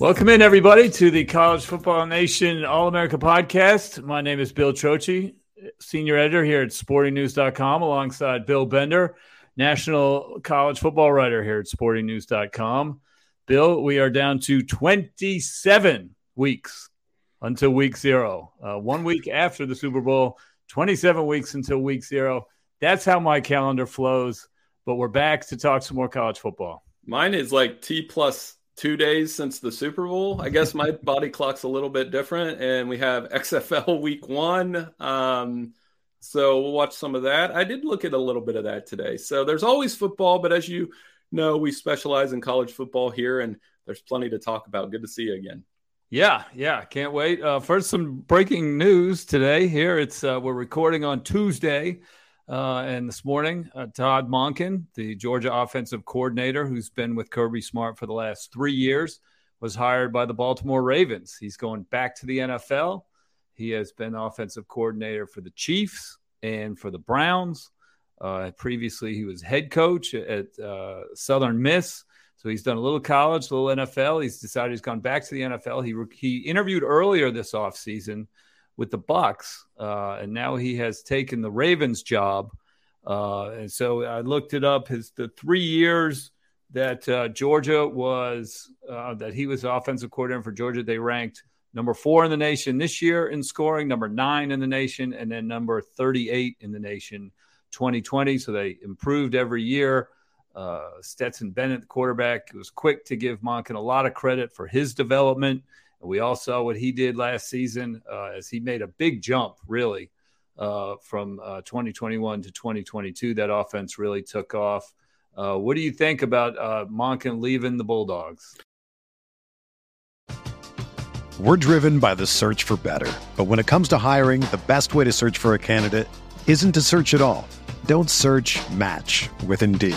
Welcome in, everybody, to the College Football Nation All America podcast. My name is Bill Trocchi, senior editor here at sportingnews.com, alongside Bill Bender, national college football writer here at sportingnews.com. Bill, we are down to 27 weeks until week zero. Uh, one week after the Super Bowl, 27 weeks until week zero. That's how my calendar flows. But we're back to talk some more college football. Mine is like T plus two days since the Super Bowl. I guess my body clock's a little bit different, and we have XFL Week One. Um, so we'll watch some of that. I did look at a little bit of that today. So there's always football, but as you know, we specialize in college football here, and there's plenty to talk about. Good to see you again. Yeah, yeah, can't wait. Uh, first, some breaking news today. Here, it's uh, we're recording on Tuesday. Uh, and this morning, uh, Todd Monken, the Georgia offensive coordinator who's been with Kirby Smart for the last three years, was hired by the Baltimore Ravens. He's going back to the NFL. He has been offensive coordinator for the Chiefs and for the Browns. Uh, previously, he was head coach at uh, Southern Miss. So he's done a little college, a little NFL. He's decided he's gone back to the NFL. He, he interviewed earlier this offseason with the Bucks, uh, and now he has taken the Ravens job. Uh, and so I looked it up. His the three years that uh, Georgia was uh, that he was offensive coordinator for Georgia, they ranked number four in the nation this year in scoring, number nine in the nation, and then number 38 in the nation 2020. So they improved every year. Uh, Stetson Bennett, the quarterback, was quick to give Monken a lot of credit for his development. We all saw what he did last season uh, as he made a big jump, really, uh, from uh, 2021 to 2022. That offense really took off. Uh, what do you think about uh, Monken leaving the Bulldogs? We're driven by the search for better. But when it comes to hiring, the best way to search for a candidate isn't to search at all. Don't search match with Indeed.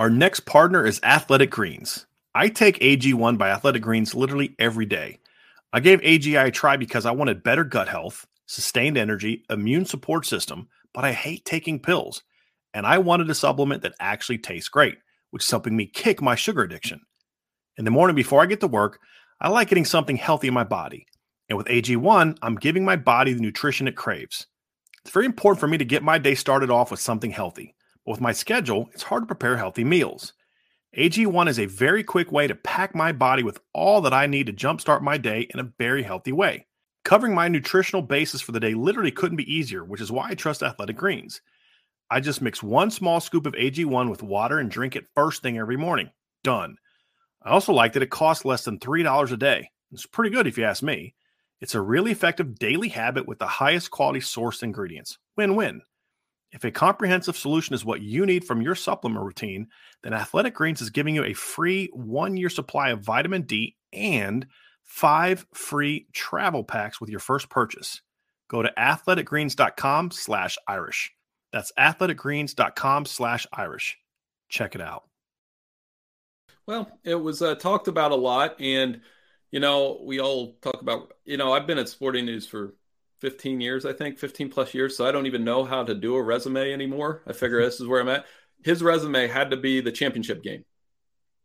Our next partner is Athletic Greens. I take AG1 by Athletic Greens literally every day. I gave AG1 a try because I wanted better gut health, sustained energy, immune support system, but I hate taking pills. And I wanted a supplement that actually tastes great, which is helping me kick my sugar addiction. In the morning before I get to work, I like getting something healthy in my body. And with AG1, I'm giving my body the nutrition it craves. It's very important for me to get my day started off with something healthy. But with my schedule, it's hard to prepare healthy meals. AG1 is a very quick way to pack my body with all that I need to jumpstart my day in a very healthy way. Covering my nutritional basis for the day literally couldn't be easier, which is why I trust Athletic Greens. I just mix one small scoop of AG1 with water and drink it first thing every morning. Done. I also like that it costs less than $3 a day. It's pretty good if you ask me. It's a really effective daily habit with the highest quality sourced ingredients. Win win. If a comprehensive solution is what you need from your supplement routine, then Athletic Greens is giving you a free one year supply of vitamin D and five free travel packs with your first purchase. Go to athleticgreens.com slash Irish. That's athleticgreens.com slash Irish. Check it out. Well, it was uh, talked about a lot. And, you know, we all talk about, you know, I've been at Sporting News for 15 years, I think, 15 plus years. So I don't even know how to do a resume anymore. I figure this is where I'm at. His resume had to be the championship game.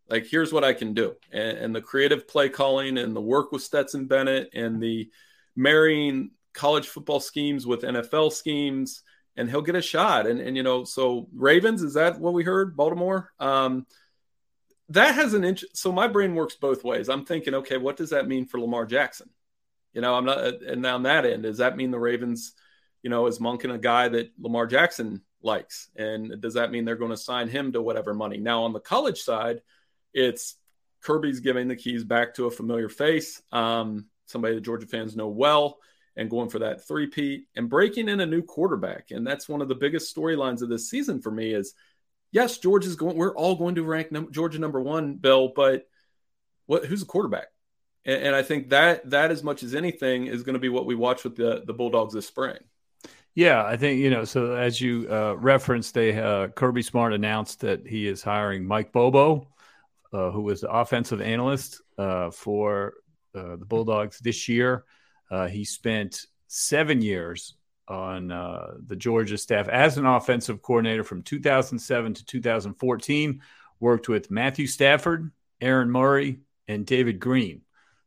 Like, here's what I can do. And, and the creative play calling and the work with Stetson Bennett and the marrying college football schemes with NFL schemes, and he'll get a shot. And, and you know, so Ravens, is that what we heard? Baltimore? Um, that has an inch. So my brain works both ways. I'm thinking, okay, what does that mean for Lamar Jackson? You know, I'm not, and now on that end, does that mean the Ravens, you know, is Monken a guy that Lamar Jackson likes? And does that mean they're going to sign him to whatever money? Now, on the college side, it's Kirby's giving the keys back to a familiar face, um, somebody that Georgia fans know well, and going for that three-peat and breaking in a new quarterback. And that's one of the biggest storylines of this season for me is, yes, Georgia's going, we're all going to rank num- Georgia number one, Bill, but what, who's the quarterback? And, and I think that that as much as anything is going to be what we watch with the, the Bulldogs this spring. Yeah, I think you know. So as you uh, referenced, they uh, Kirby Smart announced that he is hiring Mike Bobo uh, who was the offensive analyst uh, for uh, the Bulldogs this year. Uh, he spent seven years on the Georgia staff as an offensive coordinator from 2007 to 2014. Worked with Matthew Stafford, Aaron Murray, and David Greene.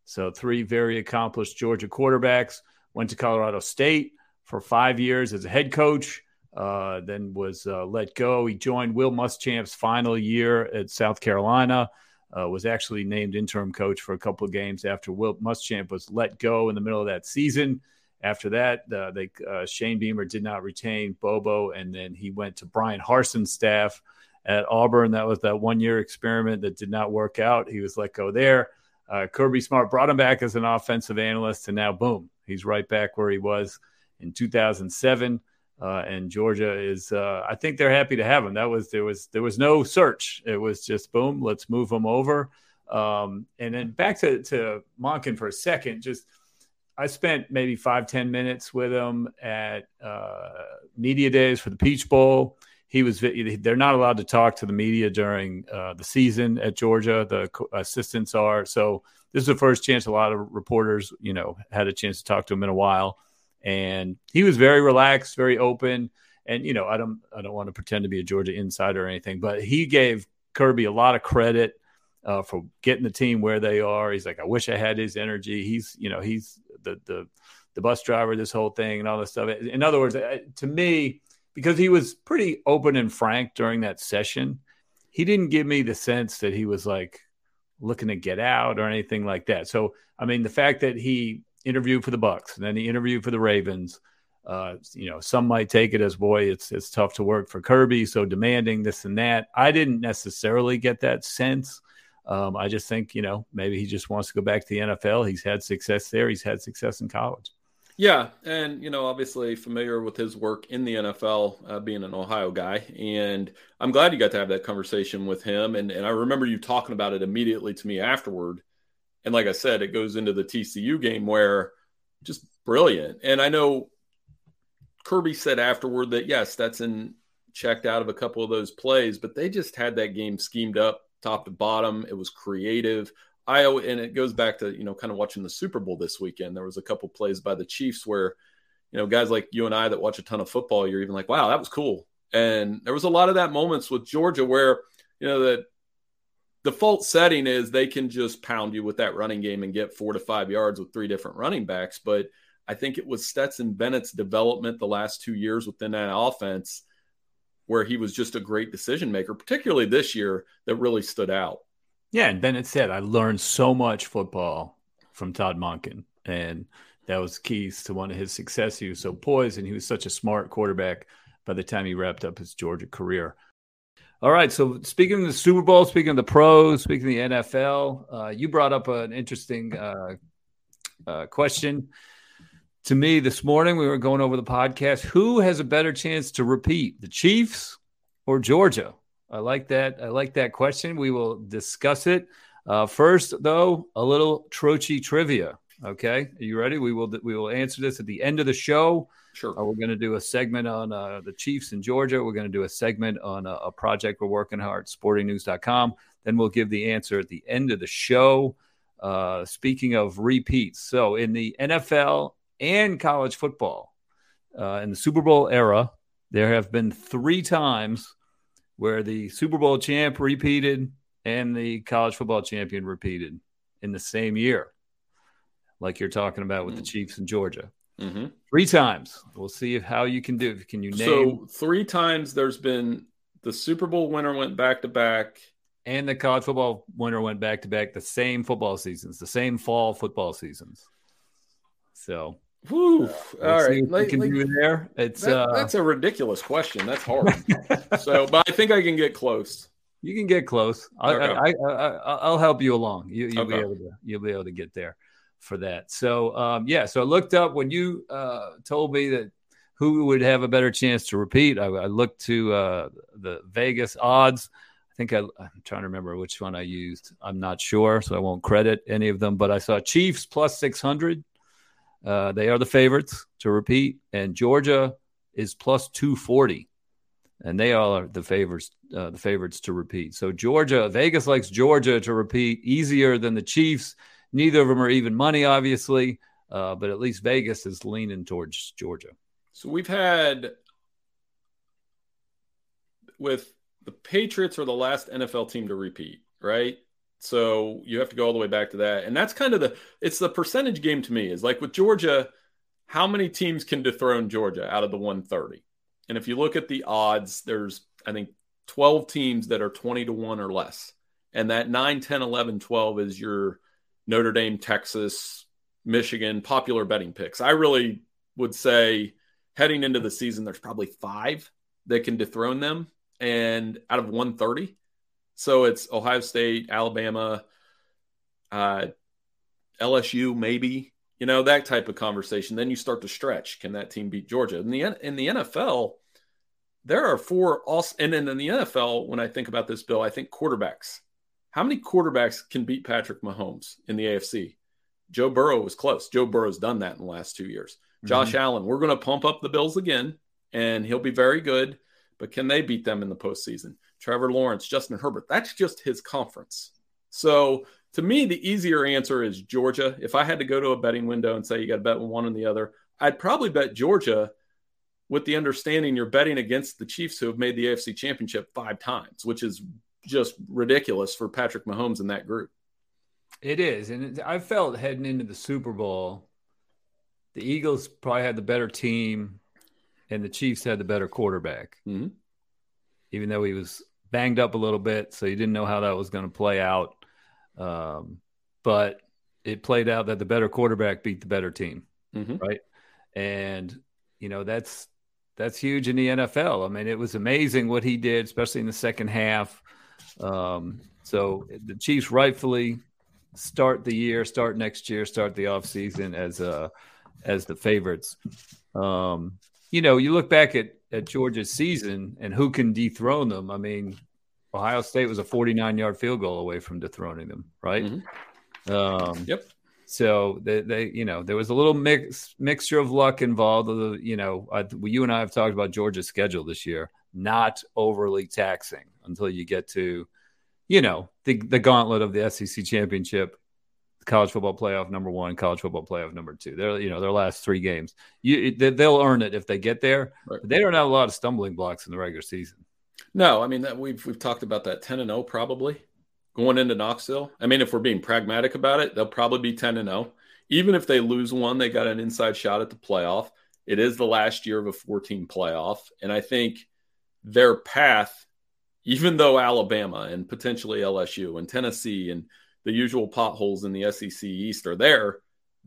So, three very accomplished Georgia quarterbacks. Went to Colorado State for five years as a head coach uh, then was uh, let go. He joined Will Muschamp's final year at South Carolina. Uh, was actually named interim coach for a couple of games after Will Muschamp was let go in the middle of that season. After that, uh, they uh, Shane Beamer did not retain Bobo, and then he went to Bryan Harsin's staff at Auburn. That was that one year experiment that did not work out. He was let go there. Uh, Kirby Smart brought him back as an offensive analyst, and now boom, he's right back where he was in 2007. Uh, and Georgia is, uh, I think they're happy to have him. That was there was there was no search. It was just boom, let's move him over. Um, and then back to to Monken for a second. Just I spent maybe five ten minutes with him at uh, media days for the Peach Bowl. He was they're not allowed to talk to the media during uh, the season at Georgia. The assistants are so. This is the first chance a lot of reporters, you know, had a chance to talk to him in a while and he was very relaxed, very open. And you know, I don't I don't want to pretend to be a Georgia insider or anything, but he gave Kirby a lot of credit uh, for getting the team where they are. He's like, I wish I had his energy. He's you know he's the the the bus driver, this whole thing, and all this stuff. In other words, uh, to me, because he was pretty open and frank during that session, he didn't give me the sense that he was like looking to get out or anything like that. So, I mean, the fact that he interviewed for the Bucks, and then he interviewed for the Ravens. Uh, you know, some might take it as boy, it's it's tough to work for Kirby, so demanding this and that. I didn't necessarily get that sense. Um, I just think you know maybe he just wants to go back to the NFL. He's had success there. He's had success in college. Yeah, and you know, obviously familiar with his work in the NFL, uh, being an Ohio guy, and I'm glad you got to have that conversation with him. And and I remember you talking about it immediately to me afterward. And like I said, it goes into the TCU game where just brilliant. And I know Kirby said afterward that yes, that's in checked out of a couple of those plays, but they just had that game schemed up top to bottom. It was creative. I and it goes back to you know kind of watching the Super Bowl this weekend. There was a couple plays by the Chiefs where you know guys like you and I that watch a ton of football, you're even like, wow, that was cool. And there was a lot of that moments with Georgia where you know that default setting is they can just pound you with that running game and get four to five yards with three different running backs. But I think it was Stetson Bennett's development the last two years within that offense where he was just a great decision maker, particularly this year, that really stood out. Yeah, and Bennett said, I learned so much football from Todd Monken. And that was keys to one of his success. He was so poised and he was such a smart quarterback by the time he wrapped up his Georgia career. All right. So speaking of the Super Bowl, speaking of the pros, speaking of the NFL, uh, you brought up an interesting uh, uh, question to me this morning. We were going over the podcast. Who has a better chance to repeat, the Chiefs or Georgia? I like that. I like that question. We will discuss it. Uh, first, though, a little Trocchi trivia. Okay, are you ready? We will we will answer this at the end of the show. Sure. Uh, we're going to do a segment on uh, the Chiefs in Georgia. We're going to do a segment on a, a project we're working at sportingnews.com. Then we'll give the answer at the end of the show. Uh, speaking of repeats, so in the NFL and college football, uh, in the Super Bowl era, there have been three times where the Super Bowl champ repeated and the college football champion repeated in the same year, like you're talking about with mm-hmm. the mm. Chiefs in Georgia. Mm-hmm. Three times. We'll see if, how you can do. Can you name? So three times there's been the Super Bowl winner went back to back, and the college football winner went back to back. The same football seasons, the same fall football seasons. So Whew. Uh, All right. Like, can like, do there. It's that, uh, that's a ridiculous question. That's hard. so, but I think I can get close. You can get close. I, okay. I, I, will help you along. You, will okay. be able to. You'll be able to get there for that. So, um, yeah. So I looked up when you uh, told me that who would have a better chance to repeat. I, I looked to uh, the Vegas odds. I think I, I'm trying to remember which one I used. I'm not sure, so I won't credit any of them. But I saw Chiefs plus 600 uh, they are the favorites to repeat, and Georgia is plus 240, and they are the favorites, uh, the favorites to repeat. So Georgia, Vegas likes Georgia to repeat easier than the Chiefs. Neither of them are even money, obviously, uh, but at least Vegas is leaning towards Georgia. So we've had with the Patriots are the last NFL team to repeat, right? So you have to go all the way back to that. And that's kind of the it's the percentage game to me is like with Georgia, how many teams can dethrone Georgia out of the 130? And if you look at the odds, there's I think 12 teams that are 20 to 1 or less. And that 9, 10, 11, 12 is your Notre Dame, Texas, Michigan popular betting picks. I really would say heading into the season, there's probably five that can dethrone them. And out of 130, so it's Ohio State, Alabama, uh, LSU, maybe you know that type of conversation. Then you start to stretch. Can that team beat Georgia? In the in the NFL, there are four. Also, and then in the NFL, when I think about this, Bill, I think quarterbacks. How many quarterbacks can beat Patrick Mahomes in the AFC? Joe Burrow was close. Joe Burrow's done that in the last two years. Mm-hmm. Josh Allen, we're going to pump up the Bills again, and he'll be very good. But can they beat them in the postseason? Trevor Lawrence, Justin Herbert. That's just his conference. So to me, the easier answer is Georgia. If I had to go to a betting window and say you got to bet one and the other, I'd probably bet Georgia with the understanding you're betting against the Chiefs who have made the AFC championship five times, which is just ridiculous for Patrick Mahomes in that group. It is. And I felt heading into the Super Bowl, the Eagles probably had the better team and the Chiefs had the better quarterback. Mm-hmm. Even though he was banged up a little bit, so you didn't know how that was going to play out. Um, but it played out that the better quarterback beat the better team, mm-hmm. right? And you know that's that's huge in the NFL. I mean, it was amazing what he did, especially in the second half. Um, so the Chiefs rightfully start the year, start next year, start the offseason as uh as the favorites. Um, you know, you look back at at Georgia's season and who can dethrone them. I mean, Ohio State was a 49 yard field goal away from dethroning them, right? Mm-hmm. Um, yep. So they, they, you know, there was a little mix mixture of luck involved. You know, I, you and I have talked about Georgia's schedule this year, not overly taxing until you get to, you know, the the gauntlet of the SEC championship college football playoff number one, college football playoff number two. They're you know their last three games. You they'll earn it if they get there. Right. they don't have a lot of stumbling blocks in the regular season. No, I mean that we've we've talked about that ten and zero oh probably going into Knoxville. I mean, if we're being pragmatic about it, they'll probably be 10 and 0. Even if they lose one, they got an inside shot at the playoff. It is the last year of a 14 playoff. And I think their path, even though Alabama and potentially LSU and Tennessee and the usual potholes in the SEC East are there,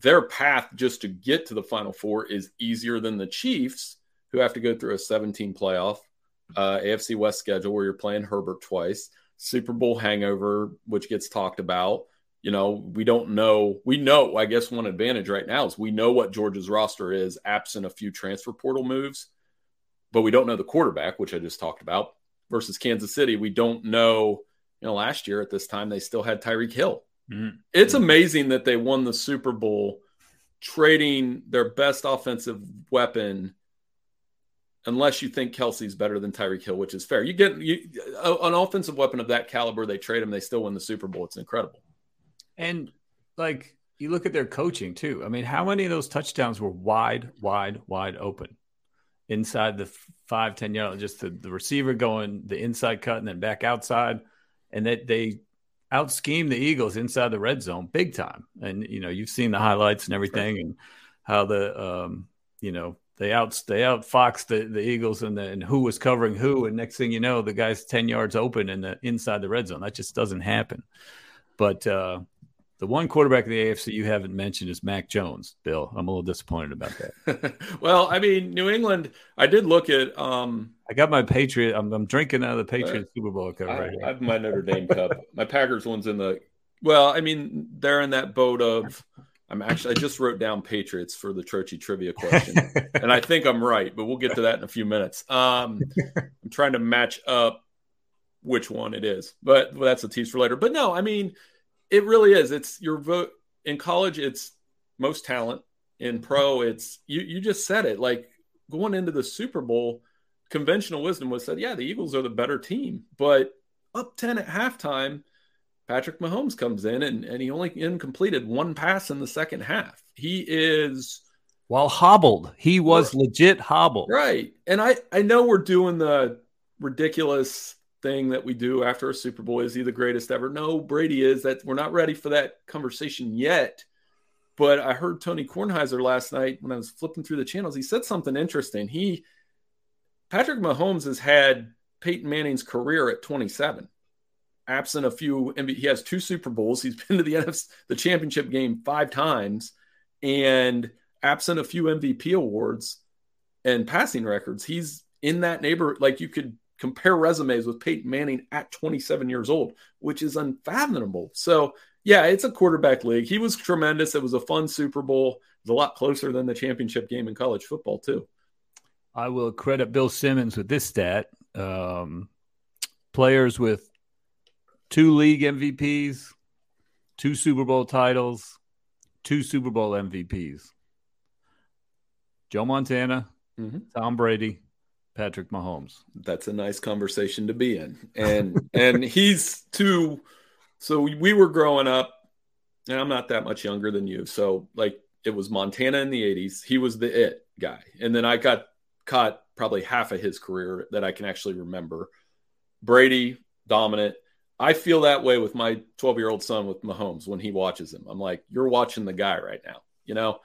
their path just to get to the Final Four is easier than the Chiefs, who have to go through a 17 playoff uh, AFC West schedule where you're playing Herbert twice, Super Bowl hangover, which gets talked about. You know, we don't know. We know, I guess, one advantage right now is we know what Georgia's roster is, absent a few transfer portal moves, but we don't know the quarterback, which I just talked about, versus Kansas City. We don't know. You know, last year at this time, they still had Tyreek Hill. Mm-hmm. It's amazing that they won the Super Bowl trading their best offensive weapon unless you think Kelce's better than Tyreek Hill, which is fair. You get you, an offensive weapon of that caliber, they trade him, they still win the Super Bowl. It's incredible. And like you look at their coaching too. I mean, how many of those touchdowns were wide, wide, wide open inside the five, 10 yard, just the, the receiver going the inside cut and then back outside. And that they out scheme the Eagles inside the red zone big time. And, you know, you've seen the highlights and everything and how the, um, you know, they out they outfoxed the, the Eagles and, the, and who was covering who, and next thing you know, the guy's ten yards open in the inside the red zone. That just doesn't happen. But uh, the one quarterback in the AFC you haven't mentioned is Mac Jones. Bill, I'm a little disappointed about that. well, I mean, New England. I did look at. Um, I got my Patriot. I'm, I'm drinking out of the Patriot uh, Super Bowl cup right I, I have my Notre Dame cup. My Packers one's in the. Well, I mean, they're in that boat of I'm actually I just wrote down Patriots for the Trocchi trivia question, and I think I'm right, but we'll get to that in a few minutes. Um, I'm trying to match up which one it is, but well, that's a tease for later. But no, I mean, it really is. It's your vote in college. It's most talent in pro. It's you. You just said it. Like going into the Super Bowl, conventional wisdom was said, yeah, the Eagles are the better team, but up ten at halftime Patrick Mahomes comes in and, and he only completed one pass in the second half. He is while hobbled. He was right. legit hobbled. Right. And I, I know we're doing the ridiculous thing that we do after a Super Bowl. Is he the greatest ever? No, Brady is. That we're not ready for that conversation yet. But I heard Tony Kornheiser last night when I was flipping through the channels. He said something interesting. He Patrick Mahomes has had Peyton Manning's career at 27 absent a few, he has two Super Bowls. He's been to the NFC, the championship game five times, and absent a few MVP awards and passing records, he's in that neighborhood. Like you could compare resumes with Peyton Manning at 27 years old, which is unfathomable. So, yeah, it's a quarterback league. He was tremendous. It was a fun Super Bowl. It was a lot closer than the championship game in college football, too. I will credit Bill Simmons with this stat. Um, players with two league MVPs, two Super Bowl titles, two Super Bowl MVPs. Joe Montana, mm-hmm. Tom Brady, Patrick Mahomes. That's a nice conversation to be in. And and he's too so we were growing up and I'm not that much younger than you. So like it was Montana in the 80s. He was the it guy. And then I got caught probably half of his career that I can actually remember. Brady dominant I feel that way with my 12 year old son with Mahomes when he watches him. I'm like, you're watching the guy right now. You know,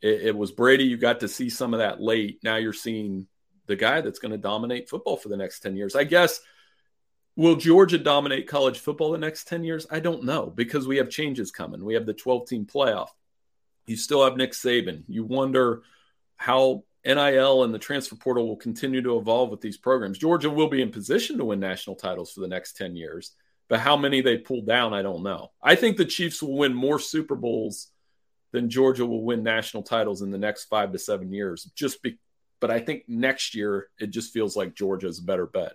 it, it was Brady. You got to see some of that late. Now you're seeing the guy that's going to dominate football for the next 10 years. I guess, will Georgia dominate college football the next 10 years? I don't know because we have changes coming. We have the 12 team playoff. You still have Nick Saban. You wonder how NIL and the transfer portal will continue to evolve with these programs. Georgia will be in position to win national titles for the next 10 years but how many they pull down, I don't know. I think the Chiefs will win more Super Bowls than Georgia will win national titles in the next five to seven years. Just be, but I think next year it just feels like Georgia is a better bet.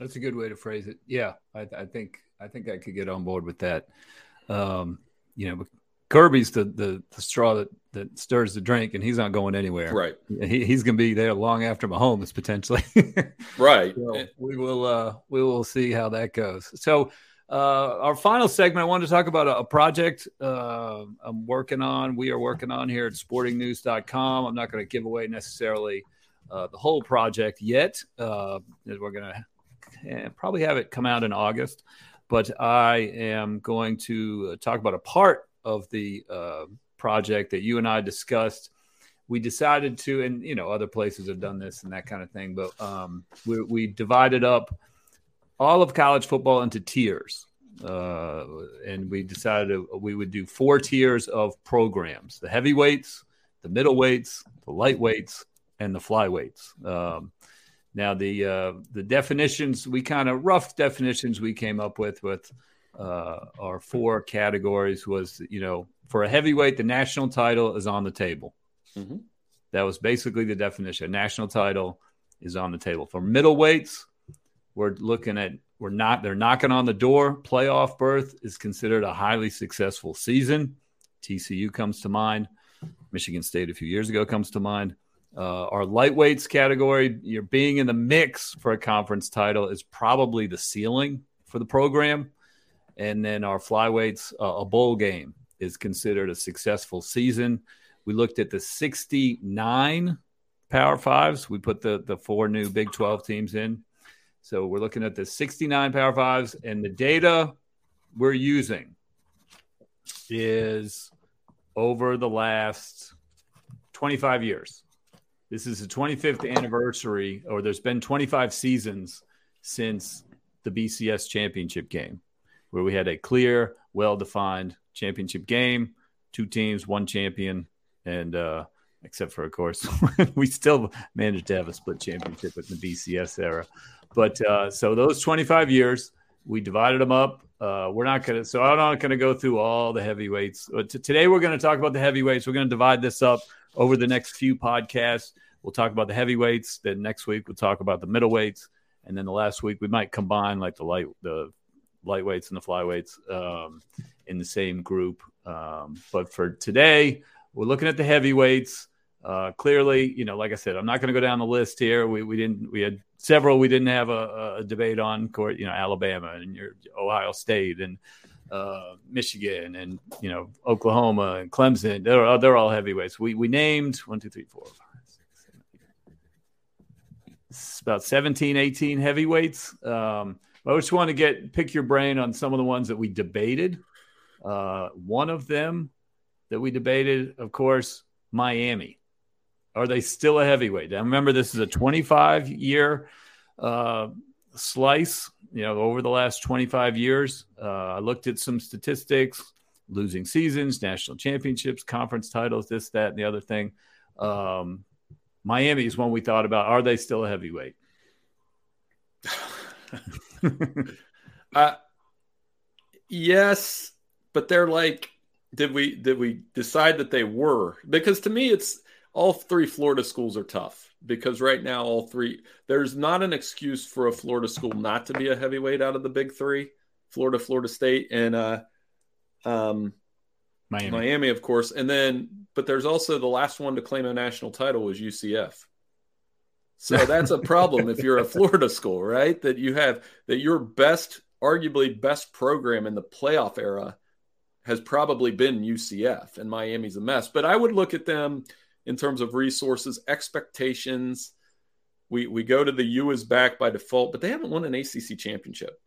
That's a good way to phrase it. Yeah, I, I think I think I could get on board with that. Um, you know, Kirby's the, the the straw that that stirs the drink, and he's not going anywhere. Right. He, he's going to be there long after Mahomes potentially. right. So we will uh, we will see how that goes. So uh, our final segment, I wanted to talk about a, a project uh, I'm working on. We are working on here at SportingNews.com. I'm not going to give away necessarily uh, the whole project yet. Uh, we're going to eh, probably have it come out in August, but I am going to talk about a part of the uh, project that you and I discussed. We decided to, and you know, other places have done this and that kind of thing, but um, we, we divided up all of college football into tiers. Uh, and we decided we would do four tiers of programs the heavyweights, the middleweights, the lightweights, and the flyweights. Um, now, the uh, the definitions we kind of rough definitions we came up with with uh, our four categories was you know for a heavyweight the national title is on the table. Mm-hmm. That was basically the definition. National title is on the table for middleweights. We're looking at we're not they're knocking on the door. Playoff berth is considered a highly successful season. TCU comes to mind. Michigan State a few years ago comes to mind. Uh, our lightweights category, you're being in the mix for a conference title is probably the ceiling for the program. And then our flyweights, uh, a bowl game is considered a successful season. We looked at the 69 Power Fives. We put the, the four new Big 12 teams in. So we're looking at the 69 Power Fives, and the data we're using is over the last 25 years. This is the 25th anniversary, or there's been 25 seasons since the BCS championship game, where we had a clear, well defined championship game, two teams, one champion, and uh, except for, of course, we still managed to have a split championship in the BCS era. But uh, so those 25 years, we divided them up. Uh, we're not going to, so I'm not going to go through all the heavyweights. T- today, we're going to talk about the heavyweights. We're going to divide this up over the next few podcasts. We'll talk about the heavyweights. Then next week, we'll talk about the middleweights. And then the last week, we might combine like the light, the lightweights and the flyweights um, in the same group. Um, but for today, we're looking at the heavyweights. Uh, clearly, you know, like I said, I'm not going to go down the list here. We, we didn't, we had several we didn't have a, a debate on court, you know, Alabama and your Ohio State and uh, Michigan and, you know, Oklahoma and Clemson. They're, they're all heavyweights. We, we named one, two, three, four, five, six, seven. It's about 17, 18 heavyweights. Um, I just want to get pick your brain on some of the ones that we debated. Uh, one of them that we debated, of course, Miami. Are they still a heavyweight? Now, remember, this is a 25 year uh, slice, you know, over the last 25 years. Uh, I looked at some statistics, losing seasons, national championships, conference titles, this, that, and the other thing. Um, Miami is one we thought about. Are they still a heavyweight? uh, yes, but they're like, did we did we decide that they were? Because to me, it's all three Florida schools are tough because right now all three there's not an excuse for a Florida school not to be a heavyweight out of the big three, Florida, Florida State, and uh, um, Miami. Miami, of course, and then but there's also the last one to claim a national title was UCF. So that's a problem if you're a Florida school, right? That you have that your best, arguably best program in the playoff era has probably been UCF, and Miami's a mess. But I would look at them in terms of resources, expectations. We we go to the U is back by default, but they haven't won an ACC championship.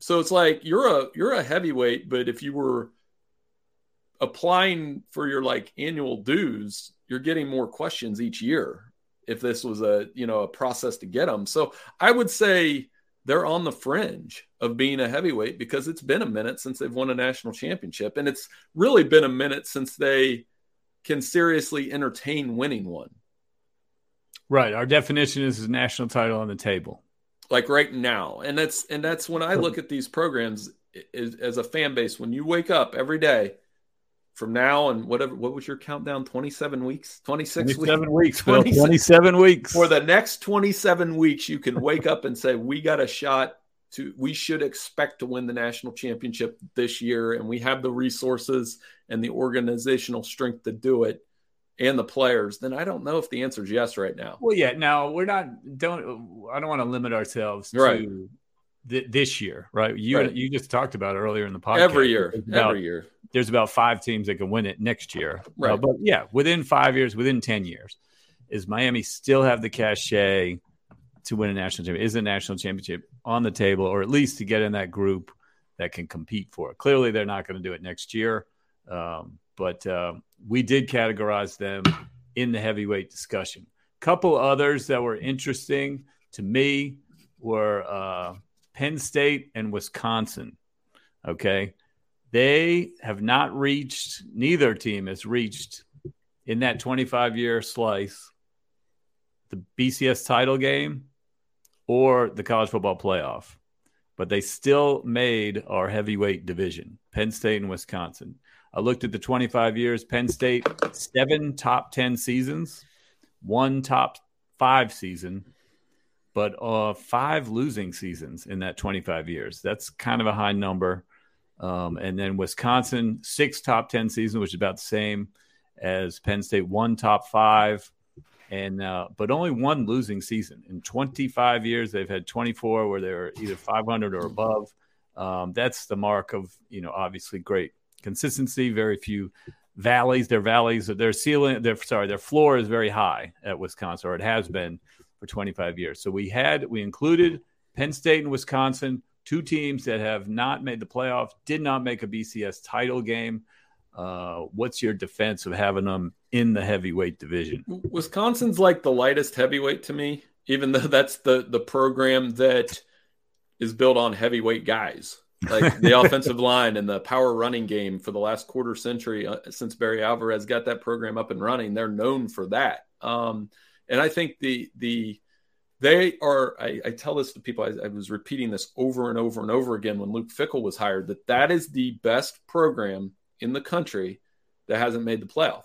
So it's like you're a you're a heavyweight, but if you were applying for your like annual dues, you're getting more questions each year. if this was a you know a process to get them. So I would say they're on the fringe of being a heavyweight because it's been a minute since they've won a national championship, and it's really been a minute since they can seriously entertain winning one. Right. Our definition is a national title on the table. Like right now. And that's and that's when I look at these programs as, as a fan base. When you wake up every day from now and whatever what was your countdown 27 weeks 26 27 weeks, 27, 27 weeks for the next 27 weeks you can wake up and say we got a shot to we should expect to win the national championship this year and we have the resources and the organizational strength to do it and the players then i don't know if the answer is yes right now. Well yeah now we're not don't i don't want to limit ourselves right. to th- this year right? You right. you just talked about earlier in the podcast. Every year about, every year. There's about five teams that can win it next year. Right. uh, but yeah within five years within 10 years is miami still have the cachet to win a national championship? Is a national championship on the table or at least to get in that group that can compete for it clearly they're not going to do it next year um, but uh, we did categorize them in the heavyweight discussion. Couple others that were interesting to me were uh, Penn State and Wisconsin. Okay, they have not reached. Neither team has reached in that 25 year slice the BCS title game or the college football playoff, but they still made our heavyweight division. Penn State and Wisconsin. I looked at the 25 years. Penn State, seven top 10 seasons, one top five season, but uh, five losing seasons in that 25 years. That's kind of a high number. Um, and then Wisconsin, six top 10 seasons, which is about the same as Penn State, one top five, and uh, but only one losing season in 25 years. They've had 24 where they're either 500 or above. Um, that's the mark of you know obviously great consistency, very few valleys. Their valleys, their ceiling, their sorry, their floor is very high at Wisconsin, or it has been for 25 years. So we had we included Penn State and Wisconsin, two teams that have not made the playoff, did not make a BCS title game. Uh, what's your defense of having them in the heavyweight division? Wisconsin's like the lightest heavyweight to me, even though that's the the program that is built on heavyweight guys like the offensive line and the power running game for the last quarter century uh, since Barry Alvarez got that program up and running. They're known for that. Um, and I think the the they are. I, I tell this to people. I, I, was repeating this over and over and over again when Luke Fickell was hired. That that is the best program in the country that hasn't made the playoff,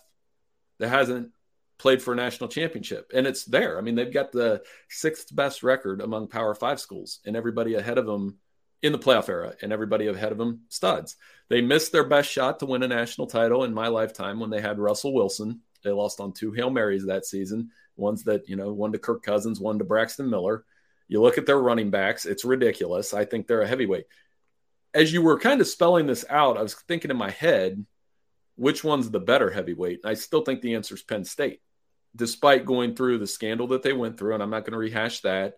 that hasn't played for a national championship, and it's there. I mean, they've got the sixth best record among Power Five schools, and everybody ahead of them in the playoff era, and everybody ahead of them studs. They missed their best shot to win a national title in my lifetime when they had Russell Wilson. They lost on two Hail Marys that season, ones that, you know, one to Kirk Cousins, one to Braxton Miller. You look at their running backs, it's ridiculous. I think they're a heavyweight. As you were kind of spelling this out, I was thinking in my head, which one's the better heavyweight? I still think the answer is Penn State, despite going through the scandal that they went through. And I'm not going to rehash that.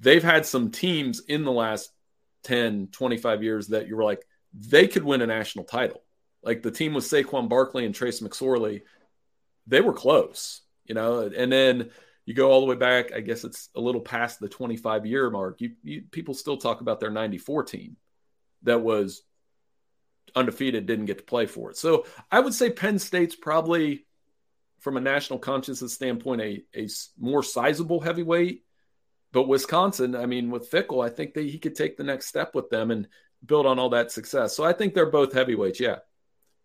They've had some teams in the last 10, 25 years that you were like, they could win a national title. Like the team with Saquon Barkley and Trace McSorley, they were close, you know, and then you go all the way back. I guess it's a little past the 25 year mark. You, you people still talk about their 94 team that was undefeated, didn't get to play for it. So I would say Penn State's probably, from a national consciousness standpoint, a, a more sizable heavyweight but Wisconsin, I mean, with Fickell, I think that he could take the next step with them and build on all that success. So I think they're both heavyweights. Yeah.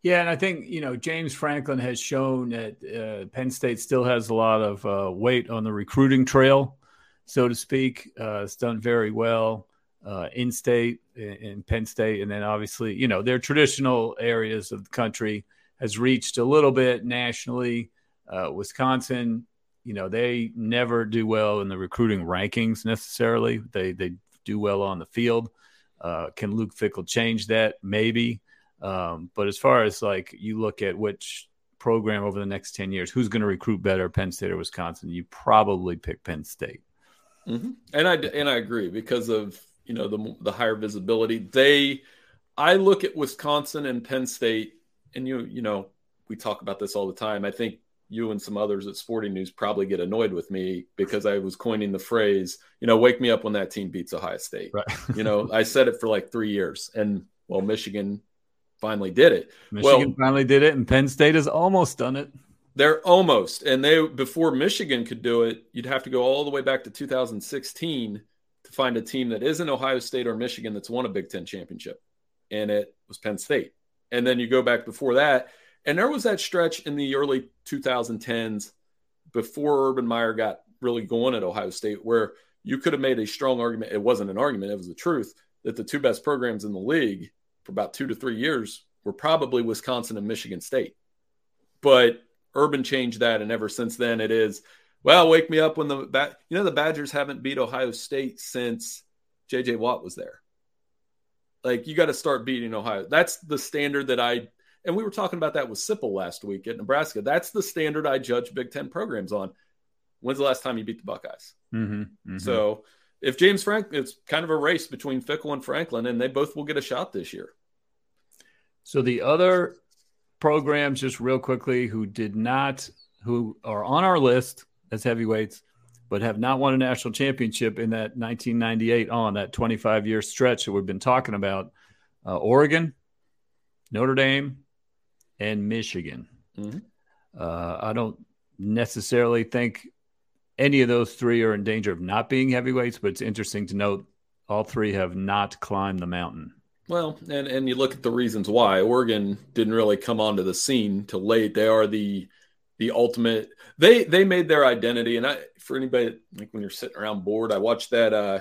Yeah, and I think you know James Franklin has shown that uh, Penn State still has a lot of uh, weight on the recruiting trail, so to speak. Uh, it's done very well uh, in state in, in Penn State, and then obviously you know their traditional areas of the country has reached a little bit nationally. Uh, Wisconsin you know they never do well in the recruiting rankings necessarily. They they do well on the field. Uh, can Luke Fickell change that? Maybe. Um, but as far as like you look at which program over the next 10 years, who's going to recruit better, Penn State or Wisconsin, you probably pick Penn State. Mm-hmm. And I, and I agree because of, you know, the, the higher visibility they, I look at Wisconsin and Penn State and you, you know, we talk about this all the time. I think you and some others at Sporting News probably get annoyed with me because I was coining the phrase, you know, wake me up when that team beats Ohio State. Right. you know, I said it for like three years, and well, Michigan finally did it. Michigan well, finally did it, and Penn State has almost done it. They're almost, and they before Michigan could do it, you'd have to go all the way back to 2016 to find a team that isn't Ohio State or Michigan that's won a Big Ten championship, and it was Penn State. And then you go back before that, and there was that stretch in the early 2010s before Urban Meyer got really going at Ohio State where you could have made a strong argument. It wasn't an argument, it was the truth that the two best programs in the league for about two to three years were probably Wisconsin and Michigan State. But Urban changed that, and ever since then, it is well, wake me up when the you know the Badgers haven't beat Ohio State since J.J. Watt was there. Like you got to start beating Ohio. That's the standard that I and we were talking about that with Sipple last week at Nebraska. That's the standard I judge Big Ten programs on. When's the last time you beat the Buckeyes? Mm-hmm, mm-hmm. So if James Frank, it's kind of a race between Fickell and Franklin, and they both will get a shot this year. So the other programs, just real quickly, who did not, who are on our list as heavyweights, but have not won a national championship in that 1998 on that 25 year stretch that we've been talking about. Uh, Oregon, Notre Dame, and Michigan. Mm-hmm. Uh, I don't necessarily think any of those three are in danger of not being heavyweights, but it's interesting to note all three have not climbed the mountain. Well, and and you look at the reasons why Oregon didn't really come onto the scene till late. They are the the ultimate. They they made their identity, and I for anybody like when you're sitting around bored, I watched that uh,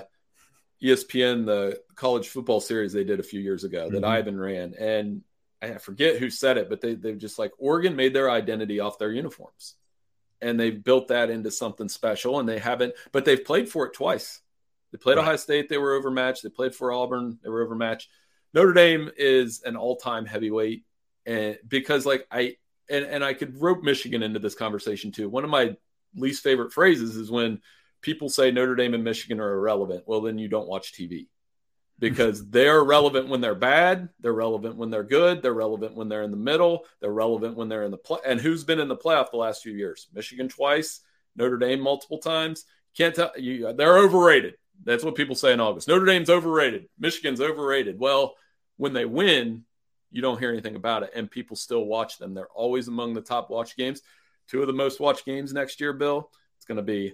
ESPN the college football series they did a few years ago that mm-hmm. Ivan ran, and I forget who said it, but they they just like Oregon made their identity off their uniforms, and they've built that into something special. And they haven't, but they've played for it twice. They played right. Ohio State, they were overmatched. They played for Auburn, they were overmatched. Notre Dame is an all-time heavyweight, and because like I and and I could rope Michigan into this conversation too. One of my least favorite phrases is when people say Notre Dame and Michigan are irrelevant. Well, then you don't watch TV because they're relevant when they're bad, they're relevant when they're good, they're relevant when they're in the middle, they're relevant when they're in the play. And who's been in the playoff the last few years? Michigan twice, Notre Dame multiple times. Can't tell you they're overrated. That's what people say in August. Notre Dame's overrated. Michigan's overrated. Well, when they win, you don't hear anything about it, and people still watch them. They're always among the top watch games. Two of the most watched games next year, Bill. It's going to be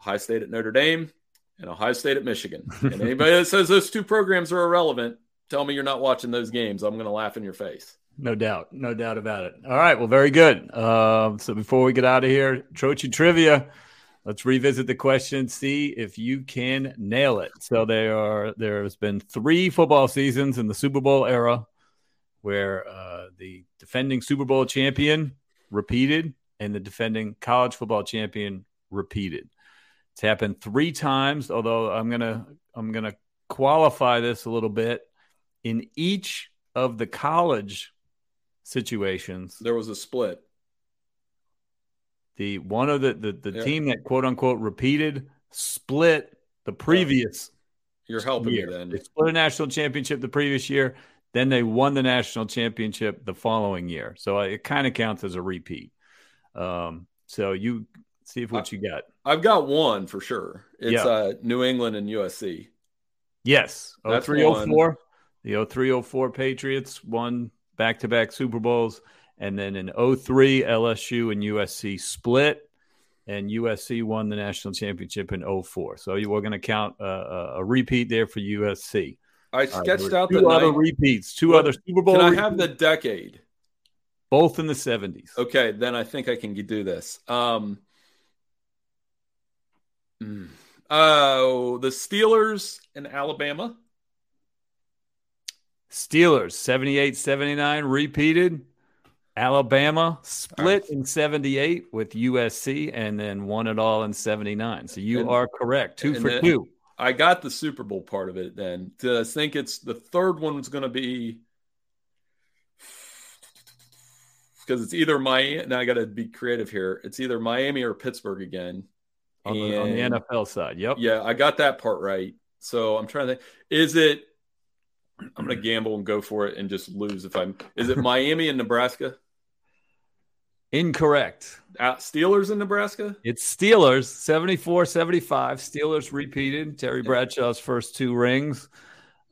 Ohio State at Notre Dame and Ohio State at Michigan. And anybody that says those two programs are irrelevant, tell me you're not watching those games. I'm going to laugh in your face. No doubt. No doubt about it. All right. Well, very good. Uh, so before we get out of here, Trocchi Trivia, let's revisit the question, see if you can nail it. So there are there's been three football seasons in the Super Bowl era where uh, the defending Super Bowl champion repeated and the defending college football champion repeated. It's happened three times, although I'm gonna I'm gonna qualify this a little bit. In each of the college situations, there was a split. The one of the the, the yeah. team that quote unquote repeated split the previous. You're helping year. me then. They split a national championship the previous year. Then they won the national championship the following year. So it kind of counts as a repeat. Um, so you see if what you got. I've got one for sure. It's yeah. uh, New England and USC. Yes. 0304. The 0304 Patriots won back to back Super Bowls. And then in 03, LSU and USC split, and USC won the national championship in 04. So you were going to count uh, a repeat there for USC. I sketched right, out two the other repeats, two other Super Bowl. Can I have the decade? Both in the 70s. Okay, then I think I can do this. Um, mm, oh, the Steelers in Alabama. Steelers 78 79 repeated. Alabama split right. in 78 with USC and then won it all in 79. So you and, are correct. Two for then, two. I got the Super Bowl part of it then. I think it's the third one was going to be because it's either Miami. Now I got to be creative here. It's either Miami or Pittsburgh again. On the, on the, NFL side. Yep. Yeah, I got that part right. So I'm trying to think. Is it? I'm going to gamble and go for it and just lose if I'm. Is it Miami and Nebraska? Incorrect. Uh, Steelers in Nebraska? It's Steelers, 74 75. Steelers repeated Terry Bradshaw's first two rings.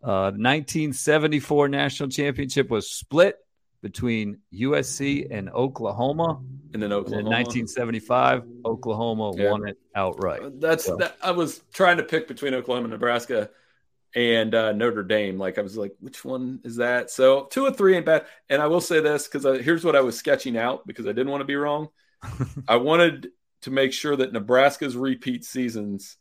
Uh, 1974 national championship was split between USC and Oklahoma. And then Oklahoma. in 1975, Oklahoma Yeah. won it outright. That's So- that, I was trying to pick between Oklahoma and Nebraska and uh, Notre Dame. Like I was like, which one is that? So two or three ain't bad. And I will say this because here's what I was sketching out because I didn't want to be wrong. I wanted to make sure that Nebraska's repeat seasons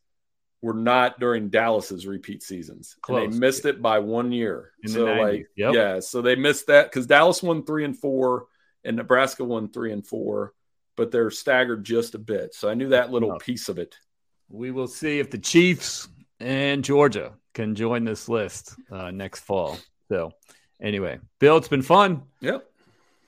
were not during Dallas's repeat seasons. And they missed it by one year. In so like Yep. yeah, so they missed that because Dallas won three and four and Nebraska won three and four, but they're staggered just a bit. So I knew that little piece of it. We will see if the Chiefs and Georgia can join this list uh, next fall. So, anyway, Bill, it's been fun. Yep.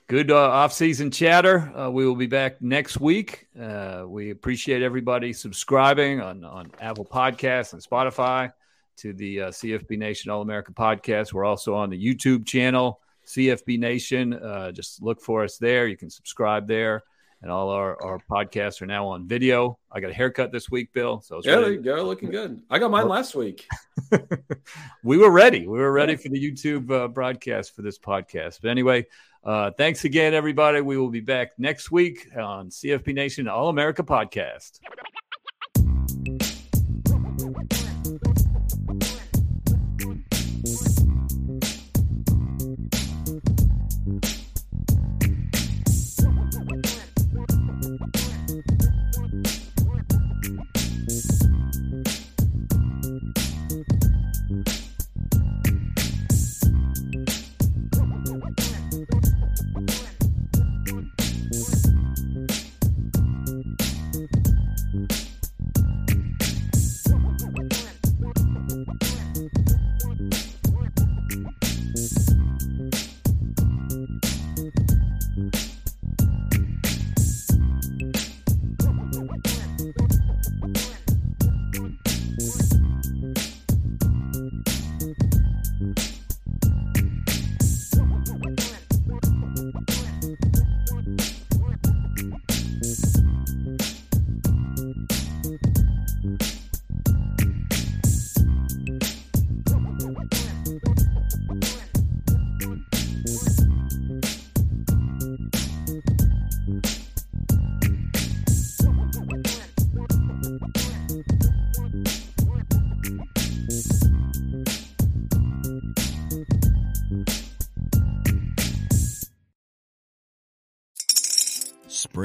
Good uh, off-season chatter. Uh, we will be back next week. Uh, we appreciate everybody subscribing on on Apple Podcasts and Spotify to the uh, CFB Nation All America podcast. We're also on the YouTube channel CFB Nation. Uh, just look for us there. You can subscribe there, and all our our podcasts are now on video. I got a haircut this week, Bill. So Yeah, ready- there you go. Looking good. I got mine last week. we were ready. We were ready for the YouTube uh, broadcast for this podcast. But anyway, uh, thanks again, everybody. We will be back next week on CFB Nation All America podcast.